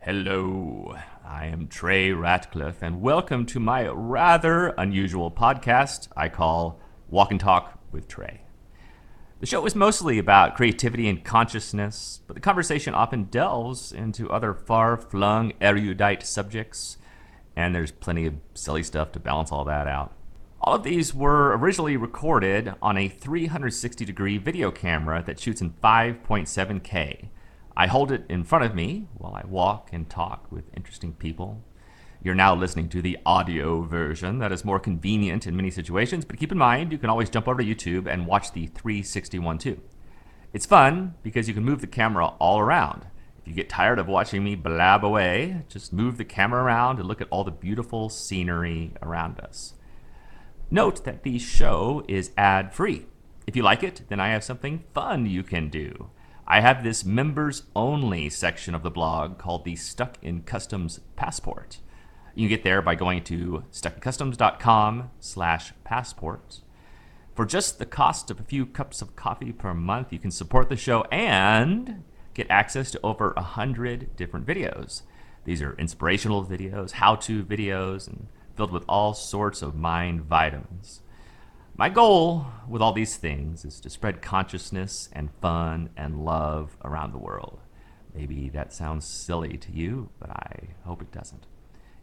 Hello, I am Trey Ratcliffe, and welcome to my rather unusual podcast I call Walk and Talk with Trey. The show is mostly about creativity and consciousness, but the conversation often delves into other far flung, erudite subjects, and there's plenty of silly stuff to balance all that out. All of these were originally recorded on a 360 degree video camera that shoots in 5.7K. I hold it in front of me while I walk and talk with interesting people. You're now listening to the audio version that is more convenient in many situations, but keep in mind you can always jump over to YouTube and watch the 361 too. It's fun because you can move the camera all around. If you get tired of watching me blab away, just move the camera around and look at all the beautiful scenery around us. Note that the show is ad free. If you like it, then I have something fun you can do. I have this members only section of the blog called the Stuck in Customs Passport. You get there by going to stuckincustoms.com slash passport. For just the cost of a few cups of coffee per month, you can support the show and get access to over a hundred different videos. These are inspirational videos, how-to videos, and filled with all sorts of mind vitamins. My goal with all these things is to spread consciousness and fun and love around the world. Maybe that sounds silly to you, but I hope it doesn't.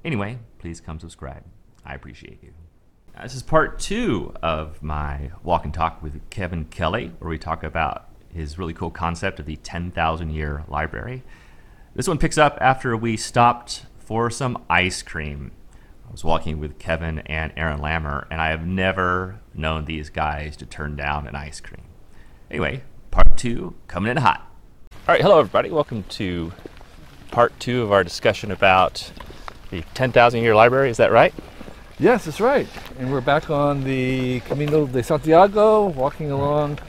Anyway, please come subscribe. I appreciate you. This is part two of my walk and talk with Kevin Kelly, where we talk about his really cool concept of the 10,000 year library. This one picks up after we stopped for some ice cream. I was walking with Kevin and Aaron Lammer, and I have never known these guys to turn down an ice cream. Anyway, part two coming in hot. All right, hello everybody. Welcome to part two of our discussion about the 10,000 year library. Is that right? Yes, that's right. And we're back on the Camino de Santiago, walking along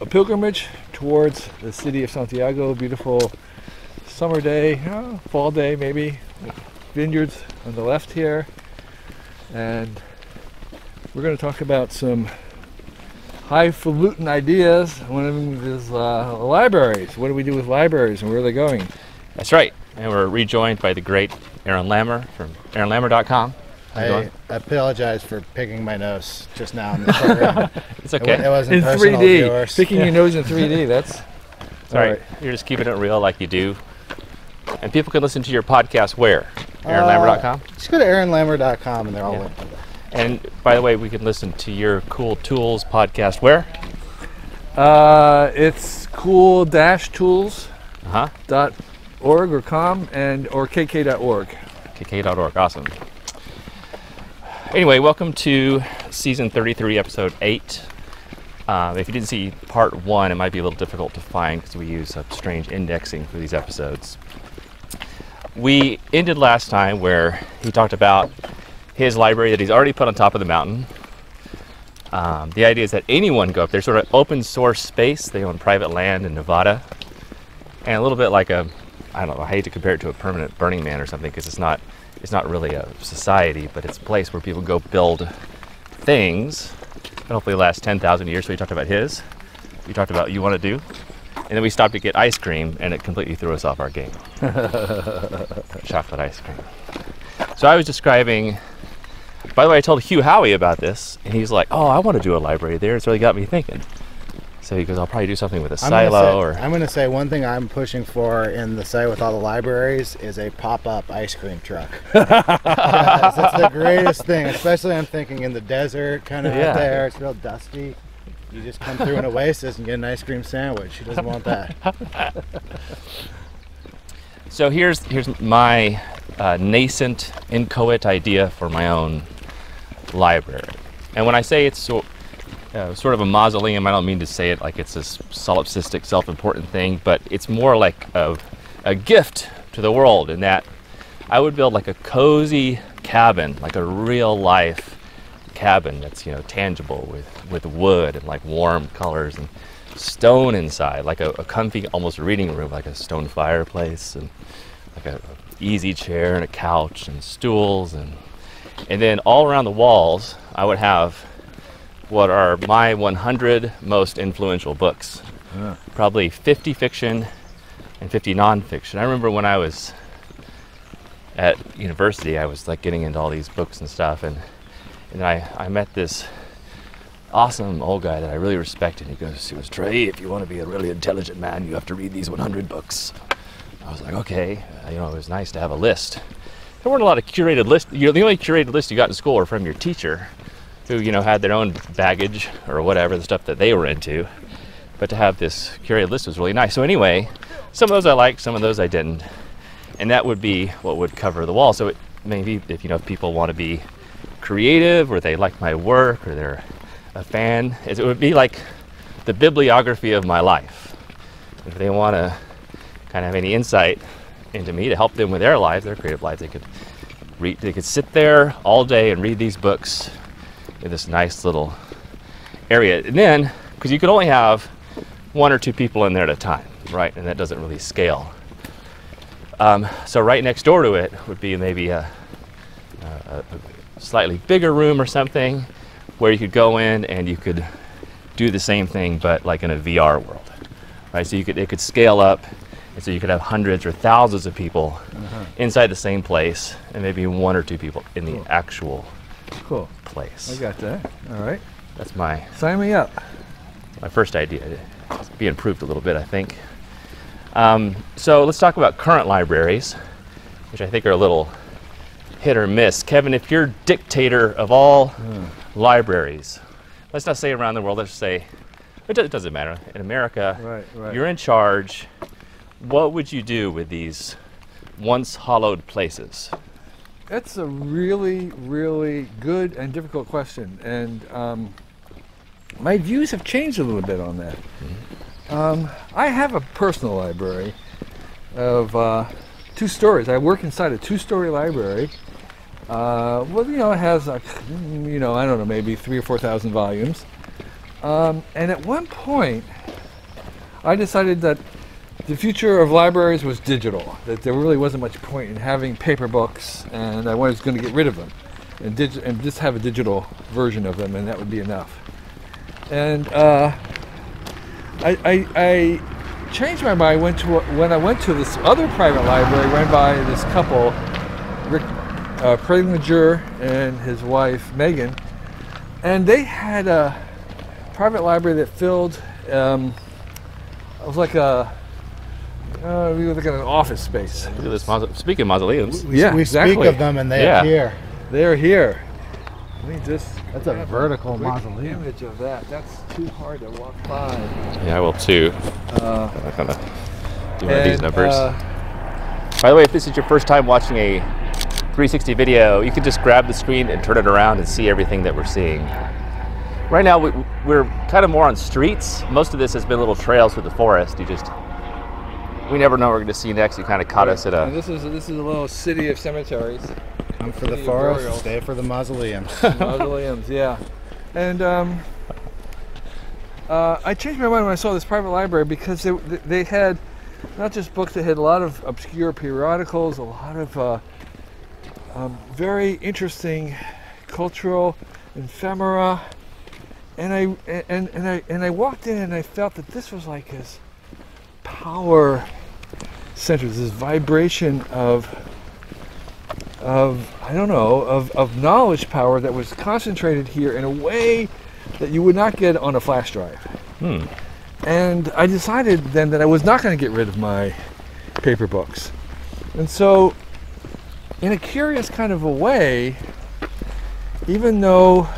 a pilgrimage towards the city of Santiago. Beautiful summer day, uh, fall day maybe. Vineyards on the left here. And we're going to talk about some highfalutin ideas. One of them is uh, libraries. What do we do with libraries and where are they going? That's right. And we're rejoined by the great Aaron Lammer from AaronLammer.com. How you I, doing? I apologize for picking my nose just now in the program. It's okay. it wasn't In personal 3D. viewers. Picking your nose in 3D. That's It's all right. Alright. You're just keeping it real like you do. And people can listen to your podcast where? Uh, AaronLammer.com. Just go to aaronlammer.com and they're all Yeah. linked. And by the way, we can listen to your Cool Tools podcast where? Uh, it's cool-tools.org Uh huh. or com and or kk.org. KK.org. Awesome. Anyway, welcome to season 33, episode 8. Um, if you didn't see part one, it might be a little difficult to find because we use a strange indexing for these episodes. We ended last time where he talked about his library that he's already put on top of the mountain. Um, the idea is that anyone go up there, sort of open source space. They own private land in Nevada, and a little bit like a, I don't know, I hate to compare it to a permanent Burning Man or something because it's not, it's not really a society, but it's a place where people go build things that hopefully last 10,000 years. So we talked about his, we talked about you want to do, and then we stopped to get ice cream, and it completely threw us off our game. Chocolate ice cream. So I was describing. By the way, I told Hugh Howey about this, and he's like, "Oh, I want to do a library there." It's really got me thinking. So he goes, "I'll probably do something with a I'm gonna, silo say, or." I'm gonna say one thing I'm pushing for in the site with all the libraries is a pop-up ice cream truck. Yes, that's the greatest thing, especially I'm thinking in the desert, kind of Yeah. out there. It's real dusty. You just come through an oasis and get an ice cream sandwich. Who doesn't want that? So here's here's my uh, nascent, inchoate idea for my own library. And when I say it's so, uh, sort of a mausoleum, I don't mean to say it like it's a s- solipsistic, self-important thing, but it's more like a, a gift to the world in that I would build like a cozy cabin, like a real life cabin that's you know tangible with with wood and like warm colors and stone inside, like a, a comfy, almost reading room, like a stone fireplace and like a, a easy chair and a couch and stools and and then all around the walls I would have what are my 100 most influential books. Probably 50 fiction, and 50 nonfiction. I remember when I was at university, I was like getting into all these books and stuff, and and I, I met this awesome old guy that I really respected. He goes, he was Trey, if you want to be a really intelligent man, you have to read these 100 books. I was like, okay, uh, you know, it was nice to have a list. There weren't a lot of curated lists. You know, the only curated list you got in school were from your teacher, who you know had their own baggage or whatever the stuff that they were into. But to have this curated list was really nice. So anyway, some of those I liked, some of those I didn't, and that would be what would cover the wall. So it, maybe if you know if people want to be creative or they like my work or they're a fan, it would be like the bibliography of my life. If they want to kind of have any insight into me to help them with their lives, their creative lives, they could read, they could sit there all day and read these books in this nice little area. And then, because you could only have one or two people in there at a time, right? And that doesn't really scale. Um, so right next door to it would be maybe a, a, a slightly bigger room or something where you could go in and you could do the same thing but like in a VR world, right? So you could it could scale up, and so you could have hundreds or thousands of people inside the same place, and maybe one or two people in the actual Cool. place. I got that. All right. That's my Sign me up. my first idea. It's being improved a little bit, I think. Um, so let's talk about current libraries, which I think are a little hit or miss. Kevin, if you're dictator of all libraries, let's not say around the world, let's say, it, it doesn't matter. In America, Right, right. you're in charge. What would you do with these once hollowed places? That's a really, really good and difficult question, and um, my views have changed a little bit on that. Um, I have a personal library of uh, two stories. I work inside a two-story library. Uh, well, you know, it has, mm, you know, I don't know, maybe three or four thousand volumes. Um, and at one point, I decided that the future of libraries was digital. That there really wasn't much point in having paper books, and I was going to get rid of them, and, dig- and just have a digital version of them, and that would be enough. And uh, I, I, I changed my mind. Went to when I went to this other private library run by this couple, Rick uh, Prelinger and his wife Megan, and they had a private library that filled. Um, it was like a uh, we were looking at an office space. Look at this. Mauso- Speaking of mausoleums, We, Yeah, we exactly. speak of them and they Yeah. appear. They're here. Let me just. That's a grab vertical quick mausoleum. Image of that. That's too hard to walk by. yeah, I will too. Uh, I'm not gonna do one of these and, numbers. uh, By the way, if this is your first time watching a 360 video, you can just grab the screen and turn it around and see everything that we're seeing. Right now, we, we're kind of more on streets. Most of this has been little trails through the forest. You just, we never know what we're going to see next. You kind of caught us at and a. this is this is a little city of cemeteries, Come for the forest, stay for the mausoleums. mausoleums. Yeah, and um, uh, I changed my mind when I saw this private library because they they had not just books. They had a lot of obscure periodicals, a lot of uh, um, very interesting cultural ephemera. And I and, and I and I walked in and I felt that this was like his power centers, this vibration of of I don't know of, of knowledge power that was concentrated here in a way that you would not get on a flash drive. Hmm. And I decided then that I was not going to get rid of my paper books. And so, in a curious kind of a way, even though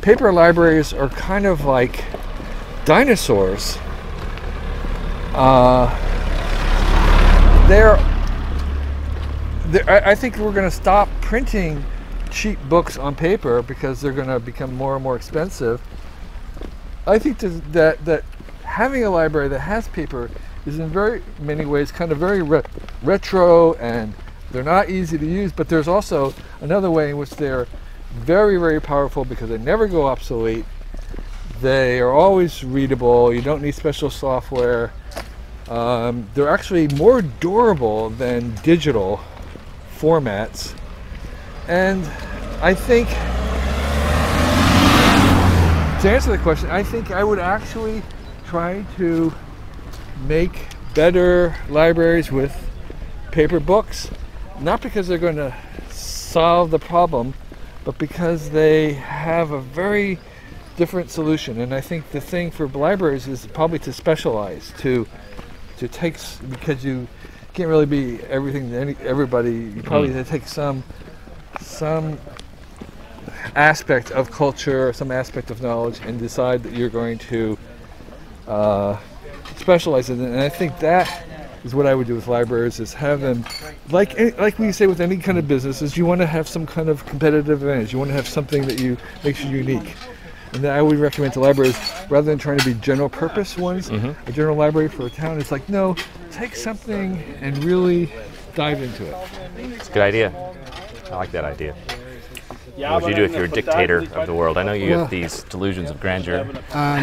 paper libraries are kind of like dinosaurs, uh, they're, they're I, think we're going to stop printing cheap books on paper because they're going to become more and more expensive. I think that, that that having a library that has paper is in very many ways kind of very re- retro and they're not easy to use, but there's also another way in which they're very, very powerful because they never go obsolete. They are always readable. You don't need special software. Um, they're actually more durable than digital formats. And I think, to answer the question, I think I would actually try to make better libraries with paper books, not because they're going to solve the problem, but because they have a very different solution. And I think the thing for libraries is probably to specialize, to to take because you can't really be everything to any, everybody. You probably to take some some aspect of culture, some aspect of knowledge, and decide that you're going to uh, specialize in it. And I think that is what I would do with libraries: is have them, like any- like we say with any kind of business, is you want to have some kind of competitive advantage. You want to have something that you makes you unique. And then I would recommend to libraries, rather than trying to be general purpose ones, a general library for a town, it's like no, take something and really dive into it. It's a good idea. I like that idea. What would you do if you were dictator of the world? I know you Well- have these delusions of grandeur. Um, I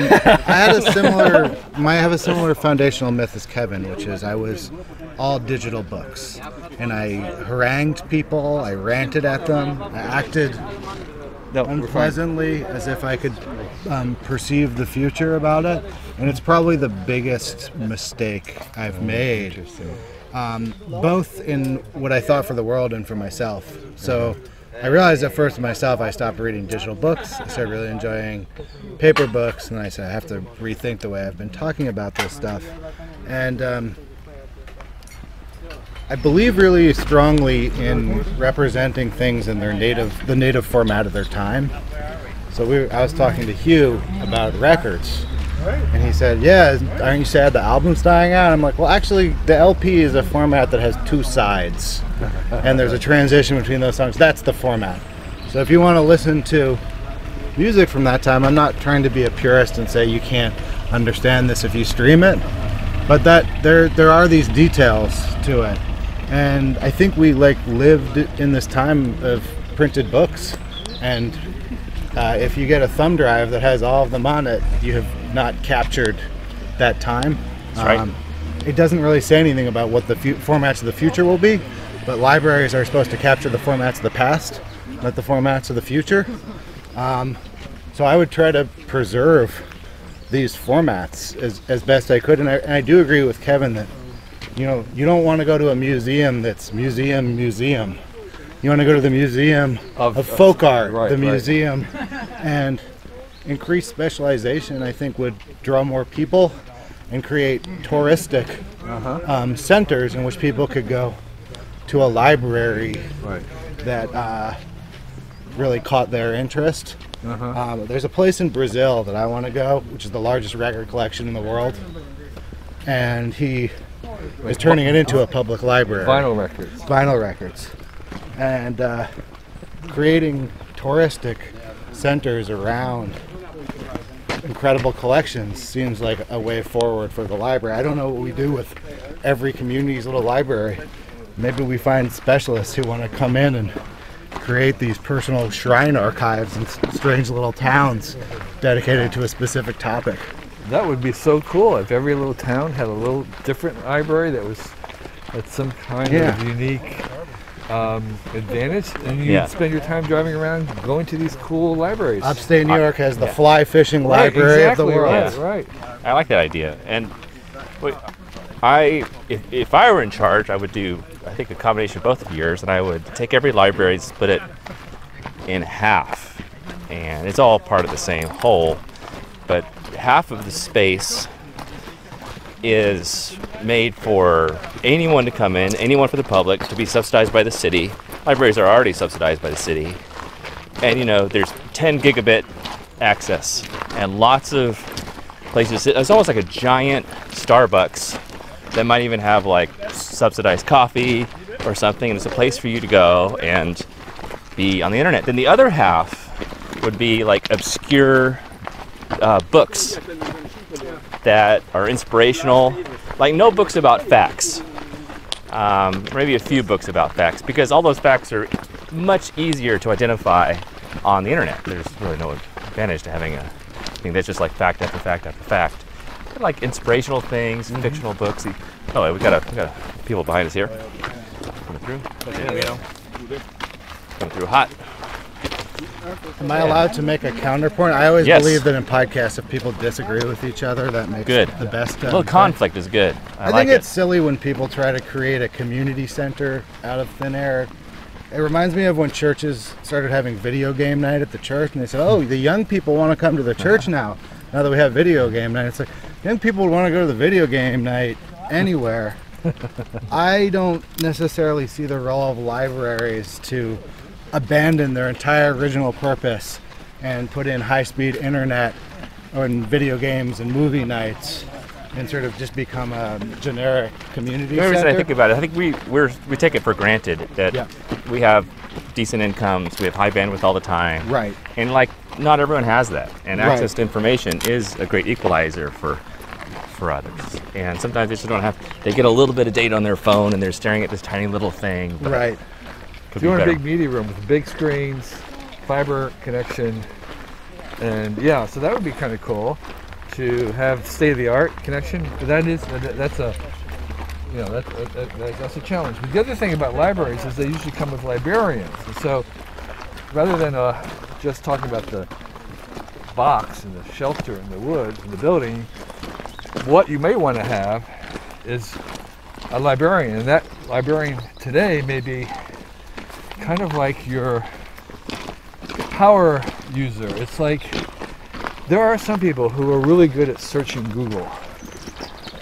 had a similar, I have a similar foundational myth as Kevin, which is I was all digital books, and I harangued people, I ranted at them, I acted No, unpleasantly as if I could um, perceive the future about it, and it's probably the biggest mistake I've made, um, both in what I thought for the world and for myself. So. I realized at first myself I stopped reading digital books. I started really enjoying paper books, and I said I have to rethink the way I've been talking about this stuff. And um, I believe really strongly in representing things in their native, the native format of their time. So we, I was talking to Hugh about records, and he said, "Yeah, aren't you sad the album's dying out?" I'm like, "Well, actually, the LP is a format that has two sides, and there's a transition between those songs. That's the format. So if you want to listen to music from that time, I'm not trying to be a purist and say you can't understand this if you stream it, but that there there are these details to it, and I think we like lived in this time of printed books, and uh, if you get a thumb drive that has all of them on it, you have not captured that time. Right. it doesn't really say anything about what the fu- formats of the future will be, but libraries are supposed to capture the formats of the past, not the formats of the future. Um, so I would try to preserve these formats as, as best I could, and I, and I do agree with Kevin that you know you don't want to go to a museum that's museum museum. You want to go to the museum Of- of, folk art, right, the right. museum, and increased specialization. I think would draw more people and create touristic Uh-huh. um, centers in which people could go to a library Right. that uh, really caught their interest. Uh-huh. Um, there's a place in Brazil that I want to go, which is the largest record collection in the world, and he is turning it into a public library. Vinyl records. Vinyl records, and uh, creating touristic centers around incredible collections seems like a way forward for the library. I don't know what we do with every community's little library. Maybe we find specialists who want to come in and create these personal shrine archives in strange little towns dedicated to a specific topic. That would be so cool if every little town had a little different library that was at some kind Yeah. of unique um, advantage, and you Yeah. would spend your time driving around going to these cool libraries. Upstate New York has the yeah. fly fishing Right, library exactly, of the world. Right, right. I like that idea. And wait, I, if, if I were in charge, I would do, I think, a combination of both of yours, and I would take every library, and split it in half, and it's all part of the same whole, but half of the space is made for anyone to come in, anyone for the public, to be subsidized by the city. Libraries are already subsidized by the city. And you know, there's 10 gigabit access and lots of places. It's almost like a giant Starbucks that might even have like subsidized coffee or something. And it's a place for you to go and be on the internet. Then the other half would be like obscure uh, books that are inspirational, like no books about facts. Um, maybe a few books about facts, because all those facts are much easier to identify on the internet. There's really no advantage to having a thing that's just like fact after fact after fact. Like inspirational things, fictional books. Oh, we got a we got a people behind us here. Coming through. Coming through hot. Am I allowed to make a counterpoint? I always Yes. believe that in podcasts, if people disagree with each other, that makes Good. the best. A little conflict is good. I, I like think it. it's silly when people try to create a community center out of thin air. It reminds me of when churches started having video game night at the church, and they said, "Oh, the young people want to come to the church uh-huh. now. Now that we have video game night, it's like young people would want to go to the video game night anywhere." I don't necessarily see the role of libraries to abandon their entire original purpose and put in high-speed internet and video games and movie nights and sort of just become a generic community The reason I think about it, I think we we're, we take it for granted that Yeah. we have decent incomes, we have high bandwidth all the time, Right. And like, not everyone has that, and Right. access to information is a great equalizer for for others. And sometimes they just don't have. They get a little bit of data on their phone, and they're staring at this tiny little thing. but Right. Could you be want a big media room with big screens, fiber connection, and yeah, so that would be kind of cool to have state-of-the-art connection. But that is that's a you know that, that, that, that's a challenge. But the other thing about libraries is they usually come with librarians, and so rather than uh, just talking about the box and the shelter and the woods and the building, what you may want to have is a librarian, and that librarian today may be kind of like your power user. It's like there are some people who are really good at searching Google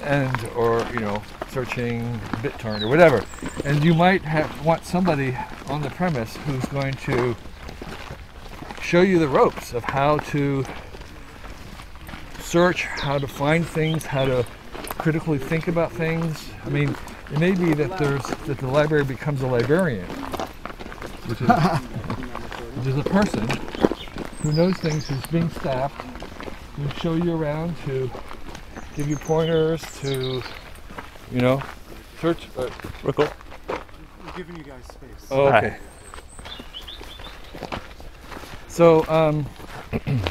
and or you know searching BitTorrent or whatever, and you might have want somebody on the premise who's going to show you the ropes of how to search, how to find things, how to critically think about things. I mean, it may be that there's that the library becomes a librarian, which is which is a person who knows things, who's being staffed, to show you around, to give you pointers, to you know, search. Uh, Real cool. giving you guys space. oh, Right. okay. So, um,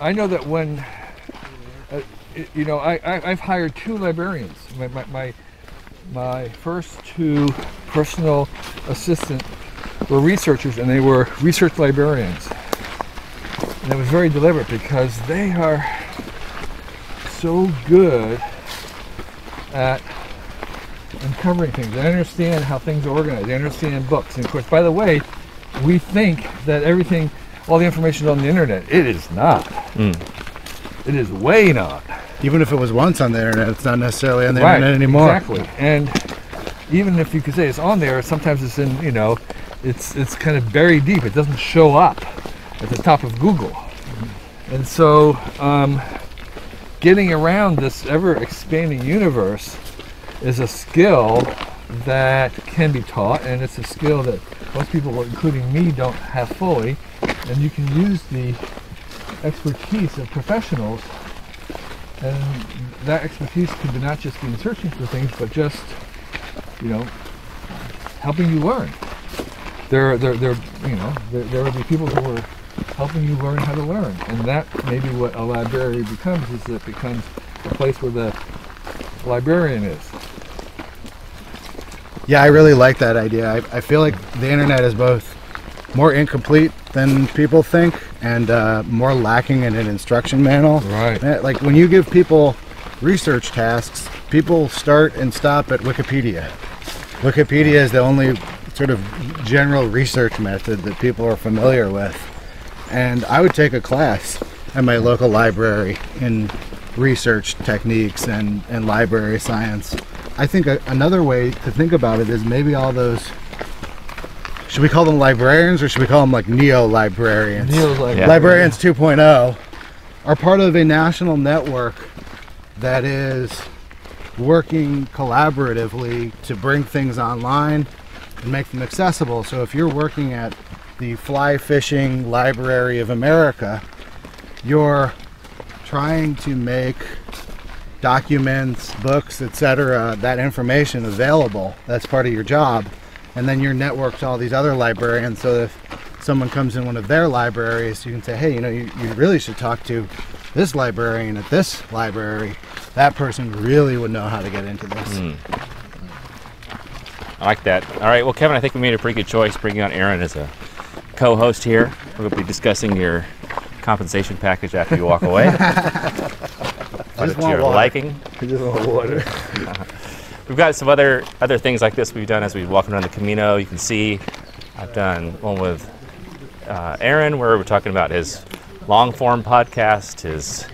I know that when, uh, you know, I, I, I've hired two librarians. My, my, my, my first two personal assistants were researchers, and they were research librarians. And it was very deliberate because they are so good at uncovering things. They understand how things are organized. They understand books. And of course, by the way, we think that everything, all the information is on the internet. It is not. Hmm. It is way not. Even if it was once on the internet, it's not necessarily on the right. internet anymore. Exactly. And even if you could say it's on there, sometimes it's in, you know, it's it's kind of buried deep. It doesn't show up at the top of Google. And so, um, getting around this ever expanding universe is a skill that can be taught, and it's a skill that most people, including me, don't have fully. And you can use the expertise of professionals, and that expertise could be not just in searching for things, but just, you know, helping you learn. There, there, there, you know, there, there will be people who are helping you learn how to learn, and that may be what a library becomes. Is it becomes a place where the librarian is. Yeah, I really like that idea. I, I feel like the internet is both more incomplete than people think and uh, more lacking in an instruction manual. Right. Eh, Like when you give people research tasks, people start and stop at Wikipedia. Wikipedia is the only sort of general research method that people are familiar with. And I would take a class at my local library in research techniques and, and library science. I think a, another way to think about it is maybe all those. Should we call them librarians or should we call them like neo librarians? Neil's like Yeah. Librarians 2.0 are part of a national network that is working collaboratively to bring things online and make them accessible. So if you're working at the Fly Fishing Library of America, you're trying to make documents, books, etc., that information available. That's part of your job. And then you're networked to all these other librarians so if someone comes in one of their libraries, you can say, hey, you know, you, you really should talk to this librarian at this library. That person really would know how to get into this. I like that. All right. Well, Kevin, I think we made a pretty good choice bringing on Aaron as a co-host here. We'll be discussing your compensation package after you walk away. It to want your water. liking. We just want water. We've got some other other things like this we've done as we've walking around the Camino. You can see I've done one with uh, Aaron where we're talking about his long form podcast, his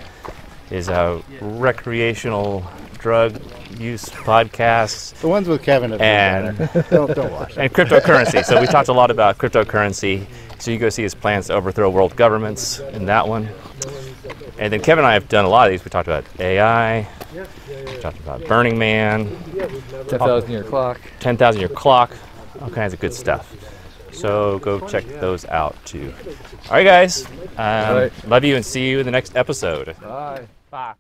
his a recreational drug use podcast, The ones with Kevin have And- been don't, don't watch and cryptocurrency. so we talked a lot about cryptocurrency. So you go see his plans to overthrow world governments in that one. And then Kevin and I have done a lot of these. We talked about AI. We talked about Burning Man. 10,000 year clock. 10,000 Year Clock, all kinds of good stuff. So go check those out too. All right, guys. Um, right. Love you and see you in the next episode. Bye. Bye.